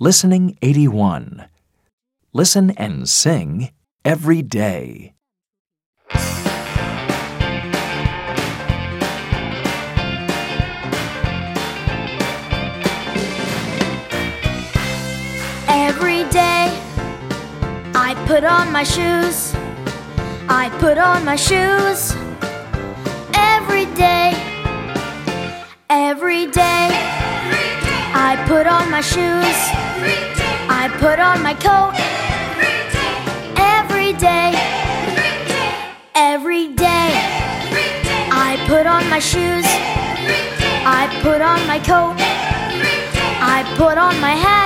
Listening 81. Listen and sing every day. Every day I put on my shoes. I put on my shoes. Put on my shoes. I put on my coat. Every day. Every day I put on my shoes. I put on my coat. I put on my hat.